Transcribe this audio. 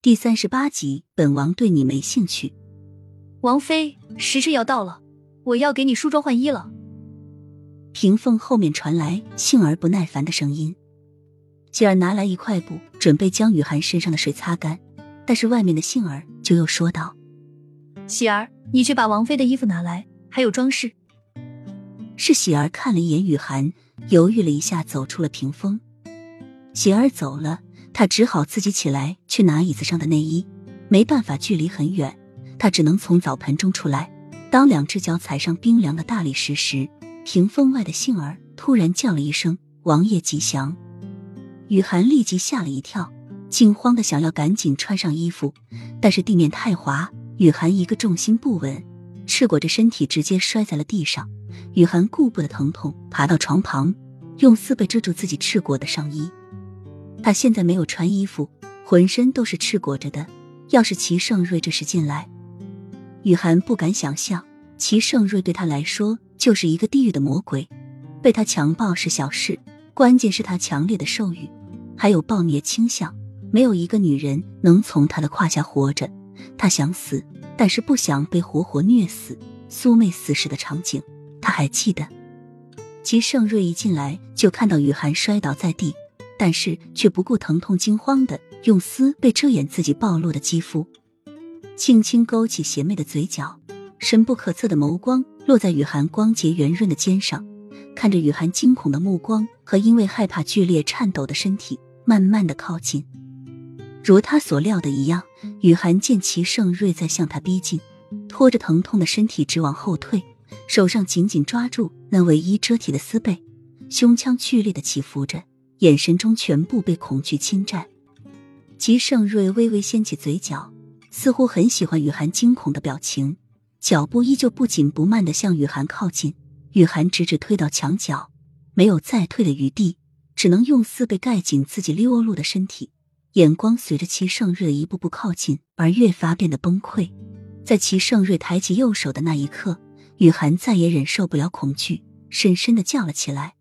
第三十八集，本王对你没兴趣。王妃，时辰要到了，我要给你梳妆换衣了。屏风后面传来杏儿不耐烦的声音。喜儿拿来一块布，准备将雨涵身上的水擦干，但是外面的杏儿就又说道：“喜儿，你去把王妃的衣服拿来，还有装饰。”是喜儿看了一眼雨涵，犹豫了一下，走出了屏风。喜儿走了。他只好自己起来去拿椅子上的内衣，没办法，距离很远，他只能从澡盆中出来。当两只脚踩上冰凉的大理石时，屏风外的杏儿突然叫了一声：“王爷吉祥！”雨涵立即吓了一跳，惊慌的想要赶紧穿上衣服，但是地面太滑，雨涵一个重心不稳，赤裸着身体直接摔在了地上。雨涵顾不得疼痛，爬到床旁，用丝被遮住自己赤裸的上衣。他现在没有穿衣服，浑身都是赤裸着的。要是齐盛瑞这时进来，雨涵不敢想象，齐盛瑞对他来说就是一个地狱的魔鬼。被他强暴是小事，关键是他强烈的兽欲，还有暴虐倾向。没有一个女人能从他的胯下活着。他想死，但是不想被活活虐死。苏妹死时的场景，他还记得。齐盛瑞一进来就看到雨涵摔倒在地。但是却不顾疼痛，惊慌的用丝被遮掩自己暴露的肌肤，轻轻勾起邪魅的嘴角，深不可测的眸光落在雨涵光洁圆润的肩上，看着雨涵惊恐的目光和因为害怕剧烈颤抖的身体，慢慢的靠近。如他所料的一样，雨涵见齐盛瑞在向他逼近，拖着疼痛的身体直往后退，手上紧紧抓住那唯一遮体的丝被，胸腔剧烈的起伏着。眼神中全部被恐惧侵占，齐盛瑞微微掀起嘴角，似乎很喜欢雨涵惊恐的表情，脚步依旧不紧不慢的向雨涵靠近。雨涵直直推到墙角，没有再退的余地，只能用丝被盖紧自己溜碌的身体，眼光随着齐盛瑞一步步靠近而越发变得崩溃。在齐盛瑞抬起右手的那一刻，雨涵再也忍受不了恐惧，深深的叫了起来。